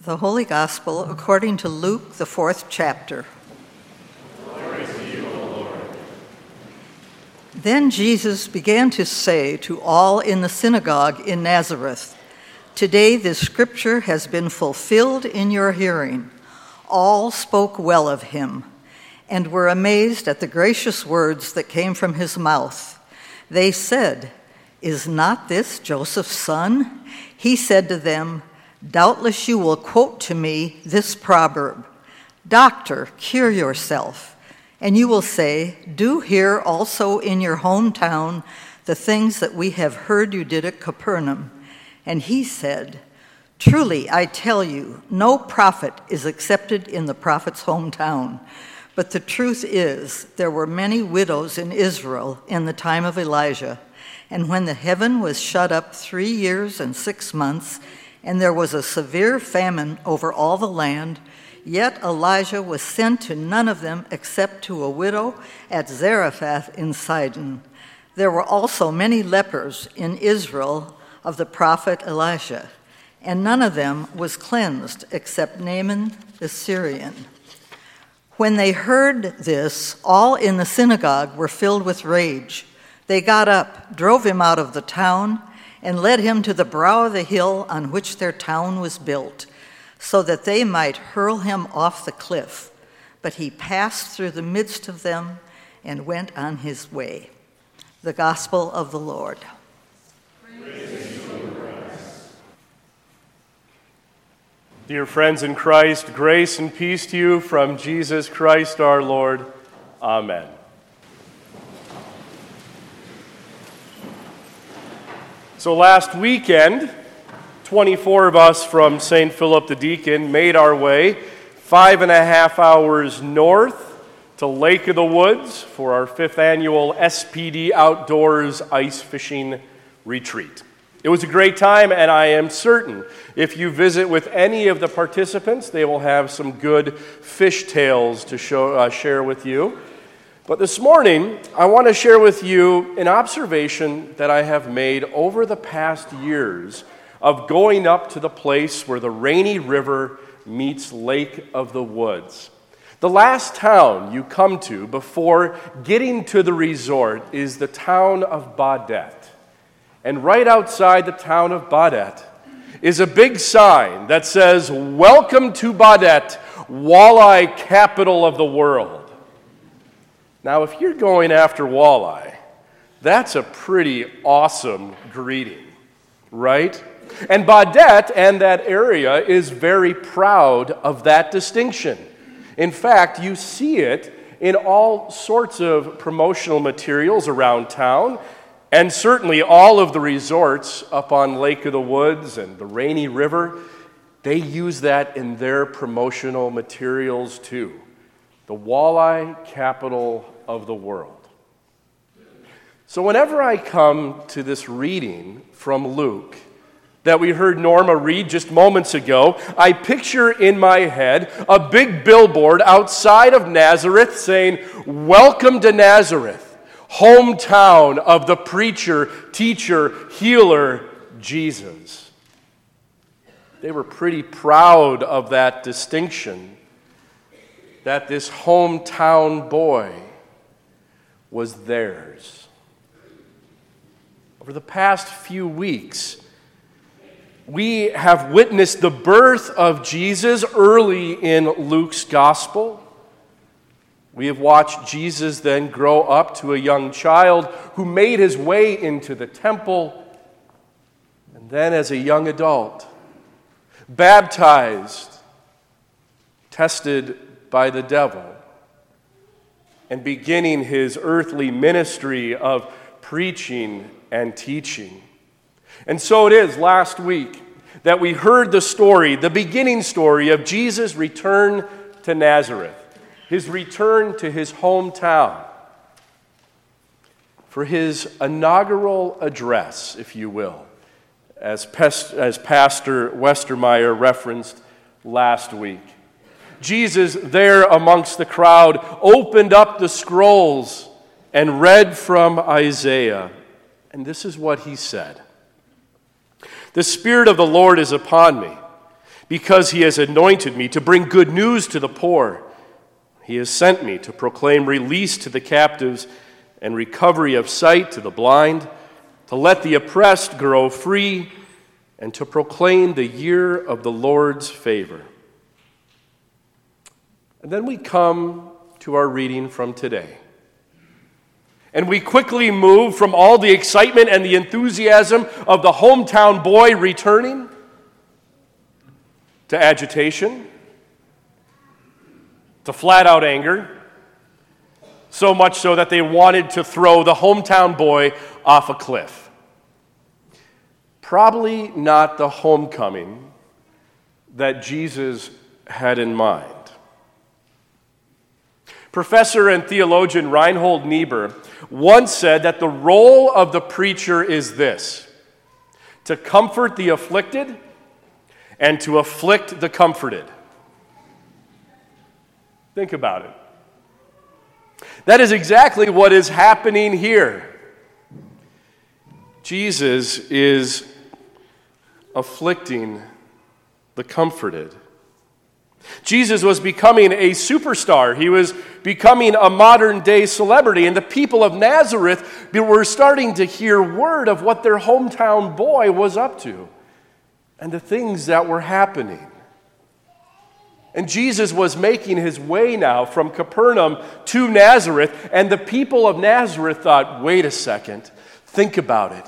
The Holy Gospel according to Luke, the fourth chapter. Then Jesus began to say to all in the synagogue in Nazareth, Today this scripture has been fulfilled in your hearing. All spoke well of him and were amazed at the gracious words that came from his mouth. They said, Is not this Joseph's son? He said to them, Doubtless you will quote to me this proverb Doctor, cure yourself. And you will say, Do here also in your hometown the things that we have heard you did at Capernaum. And he said, Truly, I tell you, no prophet is accepted in the prophet's hometown. But the truth is, there were many widows in Israel in the time of Elijah. And when the heaven was shut up three years and six months, and there was a severe famine over all the land. Yet Elijah was sent to none of them except to a widow at Zarephath in Sidon. There were also many lepers in Israel of the prophet Elisha, and none of them was cleansed except Naaman the Syrian. When they heard this, all in the synagogue were filled with rage. They got up, drove him out of the town, and led him to the brow of the hill on which their town was built, so that they might hurl him off the cliff. But he passed through the midst of them and went on his way. The Gospel of the Lord. Dear friends in Christ, grace and peace to you from Jesus Christ our Lord. Amen. So last weekend, 24 of us from St. Philip the Deacon made our way five and a half hours north to Lake of the Woods for our fifth annual SPD Outdoors Ice Fishing Retreat. It was a great time, and I am certain if you visit with any of the participants, they will have some good fish tales to show, uh, share with you. But this morning, I want to share with you an observation that I have made over the past years of going up to the place where the Rainy River meets Lake of the Woods. The last town you come to before getting to the resort is the town of Baudette. And right outside the town of Baudette is a big sign that says, Welcome to Baudette, walleye capital of the world. Now, if you're going after walleye, that's a pretty awesome greeting, right? And Baudette and that area is very proud of that distinction. In fact, you see it in all sorts of promotional materials around town, and certainly all of the resorts up on Lake of the Woods and the Rainy River, they use that in their promotional materials too the walleye capital of the world. So, whenever I come to this reading from Luke that we heard Norma read just moments ago, I picture in my head a big billboard outside of Nazareth saying, Welcome to Nazareth, hometown of the preacher, teacher, healer, Jesus. They were pretty proud of that distinction that this hometown boy was theirs. Over the past few weeks, we have witnessed the birth of Jesus early in Luke's gospel. We have watched Jesus then grow up to a young child who made his way into the temple, and then as a young adult, baptized, tested by the devil and beginning his earthly ministry of preaching and teaching. And so it is last week that we heard the story, the beginning story of Jesus' return to Nazareth, his return to his hometown for his inaugural address, if you will, as, as Pastor Westermeyer referenced last week. Jesus, there amongst the crowd, opened up the scrolls and read from Isaiah. And this is what he said The Spirit of the Lord is upon me, because he has anointed me to bring good news to the poor. He has sent me to proclaim release to the captives and recovery of sight to the blind, to let the oppressed grow free, and to proclaim the year of the Lord's favor. And then we come to our reading from today. And we quickly move from all the excitement and the enthusiasm of the hometown boy returning to agitation, to flat out anger, so much so that they wanted to throw the hometown boy off a cliff. Probably not the homecoming that Jesus had in mind. Professor and theologian Reinhold Niebuhr once said that the role of the preacher is this to comfort the afflicted and to afflict the comforted. Think about it. That is exactly what is happening here. Jesus is afflicting the comforted. Jesus was becoming a superstar. He was becoming a modern day celebrity. And the people of Nazareth were starting to hear word of what their hometown boy was up to and the things that were happening. And Jesus was making his way now from Capernaum to Nazareth, and the people of Nazareth thought, wait a second, think about it.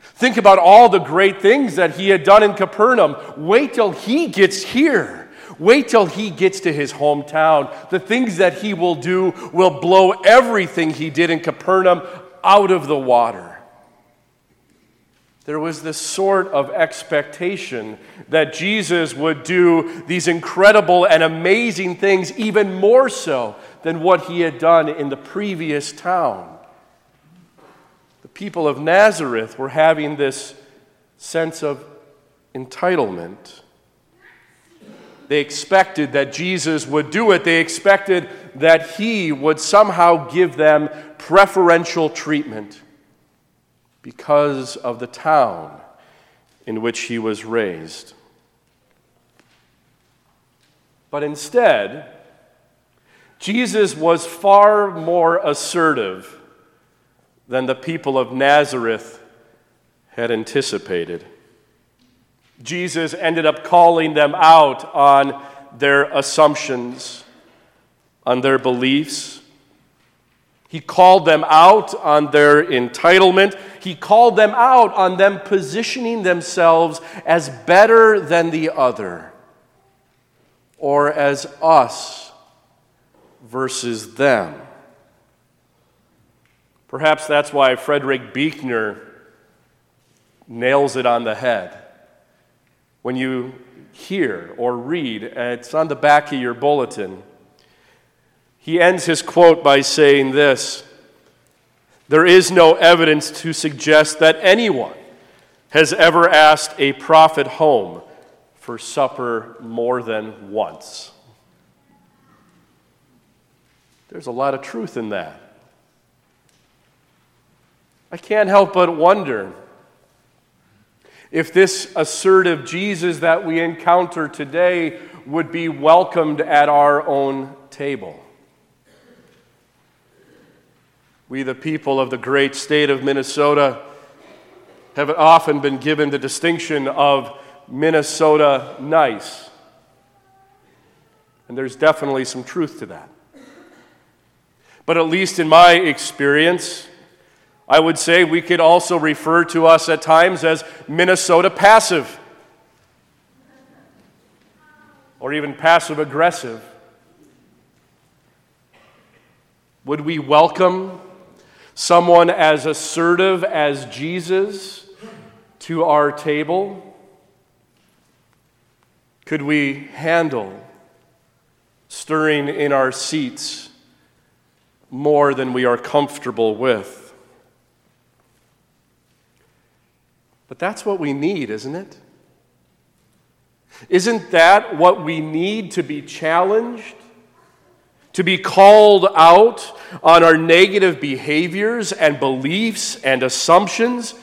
Think about all the great things that he had done in Capernaum. Wait till he gets here. Wait till he gets to his hometown. The things that he will do will blow everything he did in Capernaum out of the water there was this sort of expectation that Jesus would do these incredible and amazing things, even more so than what he had done in the previous town. The people of Nazareth were having this sense of entitlement. They expected that Jesus would do it. They expected that he would somehow give them preferential treatment because of the town in which he was raised. But instead, Jesus was far more assertive than the people of Nazareth had anticipated. Jesus ended up calling them out on their assumptions, on their beliefs. He called them out on their entitlement. He called them out on them positioning themselves as better than the other, or as us versus them. Perhaps that's why Frederick Buechner nails it on the head. When you hear or read, it's on the back of your bulletin he ends his quote by saying this There is no evidence to suggest that anyone has ever asked a prophet home for supper more than once. There's a lot of truth in that. I can't help but wonder if this assertive Jesus that we encounter today would be welcomed at our own table. We, the people of the great state of Minnesota, have often been given the distinction of Minnesota nice. And there's definitely some truth to that. But at least in my experience, I would say we could also refer to us at times as Minnesota passive or even passive aggressive. Would we welcome someone as assertive as Jesus to our table? Could we handle stirring in our seats more than we are comfortable with? But that's what we need, isn't it? Isn't that what we need to be challenged? to be called out on our negative behaviors and beliefs and assumptions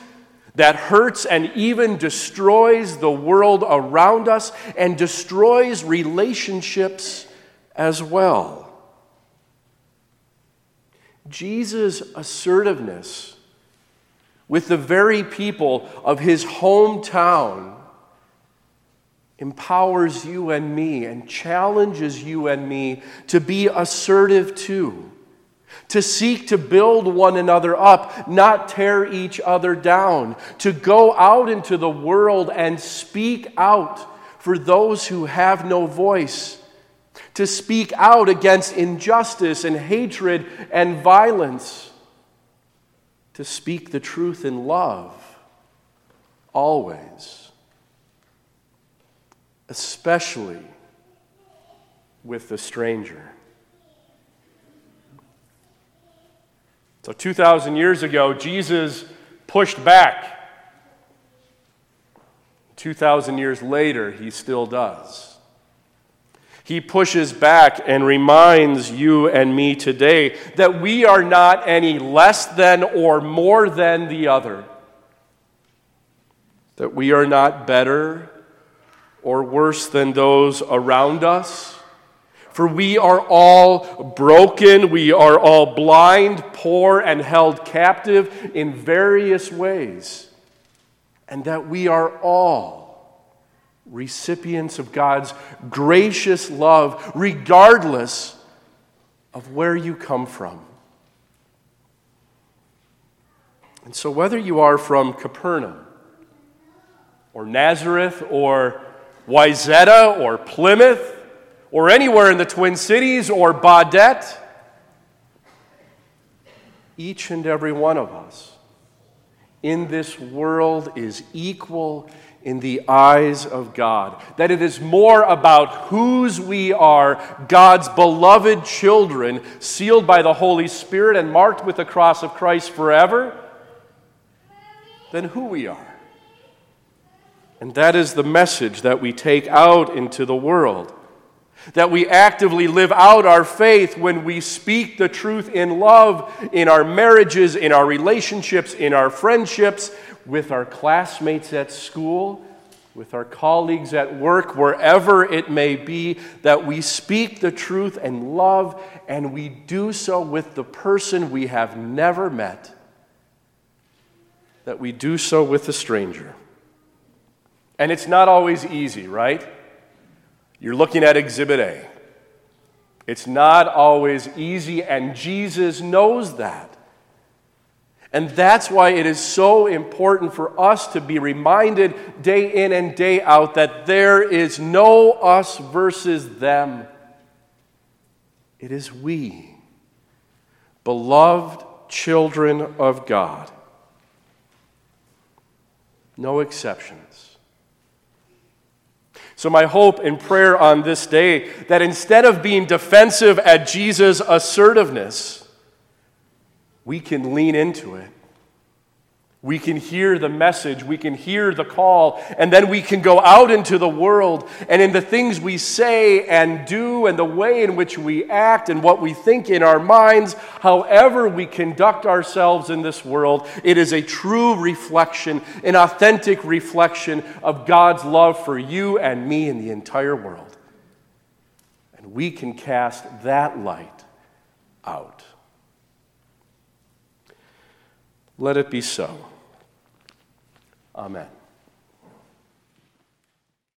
that hurts and even destroys the world around us and destroys relationships as well. Jesus' assertiveness with the very people of his hometown empowers you and me and challenges you and me to be assertive too to seek to build one another up, not tear each other down, to go out into the world and speak out for those who have no voice, to speak out against injustice and hatred and violence, to speak the truth in love, always, especially with the stranger. So, 2,000 years ago, Jesus pushed back. 2,000 years later, he still does. He pushes back and reminds you and me today that we are not any less than or more than the other. That we are not better or worse than those around us for we are all broken, we are all blind, poor, and held captive in various ways. And that we are all recipients of God's gracious love, regardless of where you come from. And so, whether you are from Capernaum, or Nazareth, or Wayzata, or Plymouth, or anywhere in the Twin Cities or Baudette, each and every one of us in this world is equal in the eyes of God. That it is more about whose we are, God's beloved children, sealed by the Holy Spirit and marked with the cross of Christ forever, than who we are. And that is the message that we take out into the world that we actively live out our faith when we speak the truth in love in our marriages, in our relationships, in our friendships, with our classmates at school, with our colleagues at work, wherever it may be, that we speak the truth in love and we do so with the person we have never met, that we do so with a stranger. And it's not always easy, right? You're looking at Exhibit A. It's not always easy, and Jesus knows that. And that's why it is so important for us to be reminded day in and day out that there is no us versus them. It is we, beloved children of God. No exceptions. So, my hope and prayer on this day that instead of being defensive at Jesus' assertiveness, we can lean into it we can hear the message, we can hear the call, and then we can go out into the world and in the things we say and do, and the way in which we act, and what we think in our minds, however we conduct ourselves in this world, it is a true reflection, an authentic reflection of God's love for you and me and the entire world. And we can cast that light out. Let it be so. Amen.